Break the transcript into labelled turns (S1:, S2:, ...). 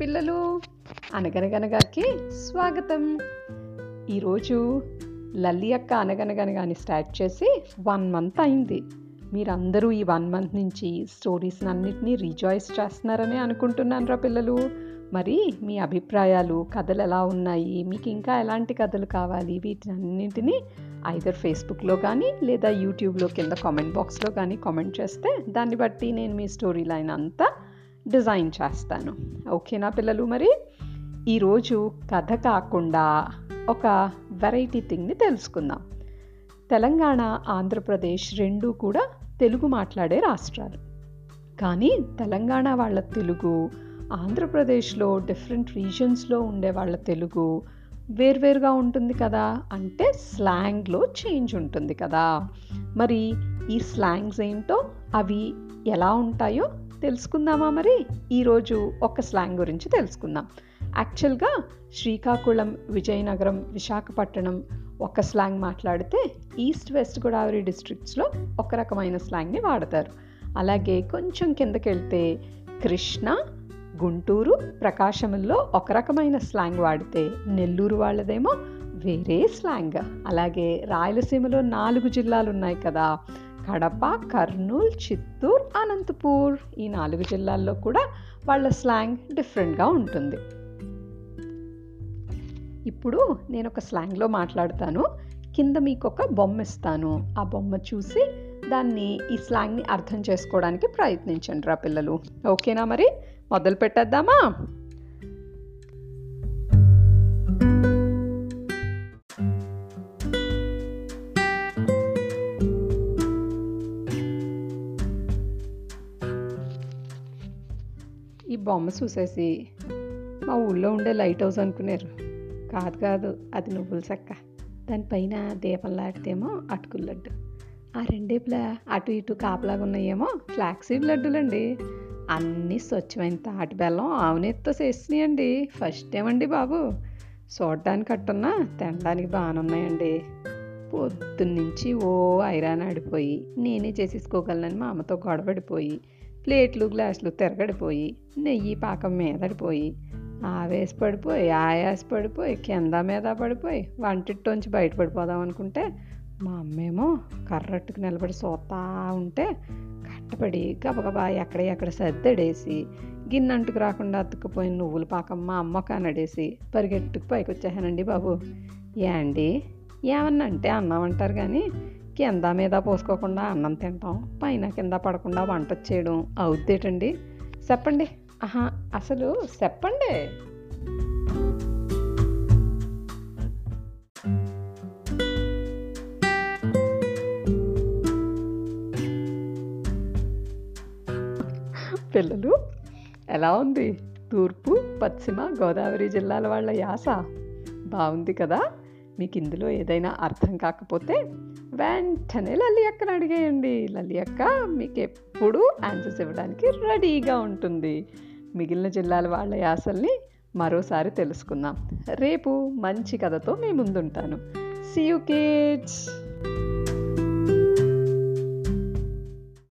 S1: పిల్లలు అనగనగనగాకి స్వాగతం. ఈరోజు లల్లి అక్క అనగనగనగాని స్టార్ట్ చేసి వన్ మంత్ అయింది. మీరందరూ ఈ వన్ మంత్ నుంచి స్టోరీస్ అన్నిటినీ రీజాయిస్ చేస్తున్నారని అనుకుంటున్నాను రా పిల్లలు. మరి మీ అభిప్రాయాలు కథలు ఎలా ఉన్నాయి? మీకు ఇంకా ఎలాంటి కథలు కావాలి? వీటన్నింటినీ ఐదర్ ఫేస్బుక్లో కానీ లేదా యూట్యూబ్లో కింద కామెంట్ బాక్స్లో కానీ కామెంట్ చేస్తే దాన్ని బట్టి నేను మీ స్టోరీ లైన్ అంతా డిజైన్ చేస్తాను. ఓకేనా పిల్లలు మరి? ఈరోజు కథ కాకుండా ఒక వెరైటీ థింగ్ని తెలుసుకుందాం. తెలంగాణ ఆంధ్రప్రదేశ్ రెండు కూడా తెలుగు మాట్లాడే రాష్ట్రాలు. కానీ తెలంగాణ వాళ్ళ తెలుగు ఆంధ్రప్రదేశ్లో డిఫరెంట్ రీజన్స్లో ఉండే వాళ్ళ తెలుగు వేర్వేరుగా ఉంటుంది కదా? అంటే స్లాంగ్లో చేంజ్ ఉంటుంది కదా? మరి ఈ స్లాంగ్స్ ఏంటో అవి ఎలా ఉంటాయో తెలుసుకుందామా మరి? ఈరోజు ఒక స్లాంగ్ గురించి తెలుసుకుందాం. యాక్చువల్గా శ్రీకాకుళం విజయనగరం విశాఖపట్నం ఒక స్లాంగ్ మాట్లాడితే ఈస్ట్ వెస్ట్ గోదావరి డిస్ట్రిక్ట్స్లో ఒక రకమైన స్లాంగ్ని వాడతారు. అలాగే కొంచెం కిందకి వెళ్తే కృష్ణ గుంటూరు ప్రకాశంలో ఒక రకమైన స్లాంగ్ వాడితే నెల్లూరు వాళ్ళదేమో వేరే స్లాంగ్. అలాగే రాయలసీమలో నాలుగు జిల్లాలు ఉన్నాయి కదా కడప కర్నూలు చిత్తూరు అనంతపూర్ ఈ నాలుగు జిల్లాల్లో కూడా వాళ్ళ స్లాంగ్ డిఫరెంట్గా ఉంటుంది. ఇప్పుడు నేను ఒక స్లాంగ్లో మాట్లాడతాను. కింద మీకు ఒక బొమ్మ ఇస్తాను. ఆ బొమ్మ చూసి దాన్ని ఈ స్లాంగ్ని అర్థం చేసుకోవడానికి ప్రయత్నించండి రా పిల్లలు. ఓకేనా మరి? మొదలు పెట్టేద్దామా? బొమ్మ చూసేసి మా ఊళ్ళో ఉండే లైట్ హౌస్ అనుకున్నారు కాదు కాదు అది నువ్వుల చెక్క. దానిపైన దీపం లాడితేమో అటుకుల లడ్డు. ఆ రెండేపులా అటు ఇటు కాపలాగా ఉన్నాయేమో ఫ్లాక్సీడ్ లడ్డులండి. అన్నీ స్వచ్ఛమైన తాటి బెల్లం ఆవునెత్తో చేసినాయండి. ఫస్ట్ ఏమండి బాబు? చూడడానికి అట్టున్నా తినడానికి బాగానే ఉన్నాయండి. పొద్దున్నుంచి ఓ ఐరాన్ ఆడిపోయి నేనే చేసేసుకోగలనని మా అమ్మతో గొడవడిపోయి ప్లేట్లు గ్లాసులు తిరగడిపోయి నెయ్యి పాకం మీదడిపోయి ఆవేశ పడిపోయి ఆయాస పడిపోయి కింద మీద పడిపోయి వంటిట్టోంచి బయటపడిపోదాం అనుకుంటే మా అమ్మేమో కర్రట్టుకు నిలబడి చూస్తా ఉంటే కట్టపడి గబగబా ఎక్కడ ఎక్కడ సర్దడేసి గిన్నెంటుకు రాకుండా అతుక్కుపోయిన నువ్వుల పాకం మా అమ్మ కనడేసి పరిగెట్టుకు పైకి వచ్చేసానండి బాబు. ఏండి? ఏమన్నా అంటే అన్నామంటారు కానీ కింద మీద పోసుకోకుండా అన్నం తింటాం పైన కింద పడకుండా వంట చేయడం. అవుద్దేటండి? చెప్పండి. ఆహా అసలు చెప్పండి. పిల్లలు ఎలా ఉంది? తూర్పు పశ్చిమ గోదావరి జిల్లాల వాళ్ళ యాస? బాగుంది కదా? మీకు ఇందులో ఏదైనా అర్థం కాకపోతే వెంటనే లల్లి అక్కను అడిగేయండి. లల్లి అక్క మీకు ఎప్పుడు ఆన్సర్స్ ఇవ్వడానికి రెడీగా ఉంటుంది. మిగిలిన జిల్లాల వాళ్ళ యాసల్ని మరోసారి తెలుసుకుందాం. రేపు మంచి కథతో మీ ముందుంటాను. See you kids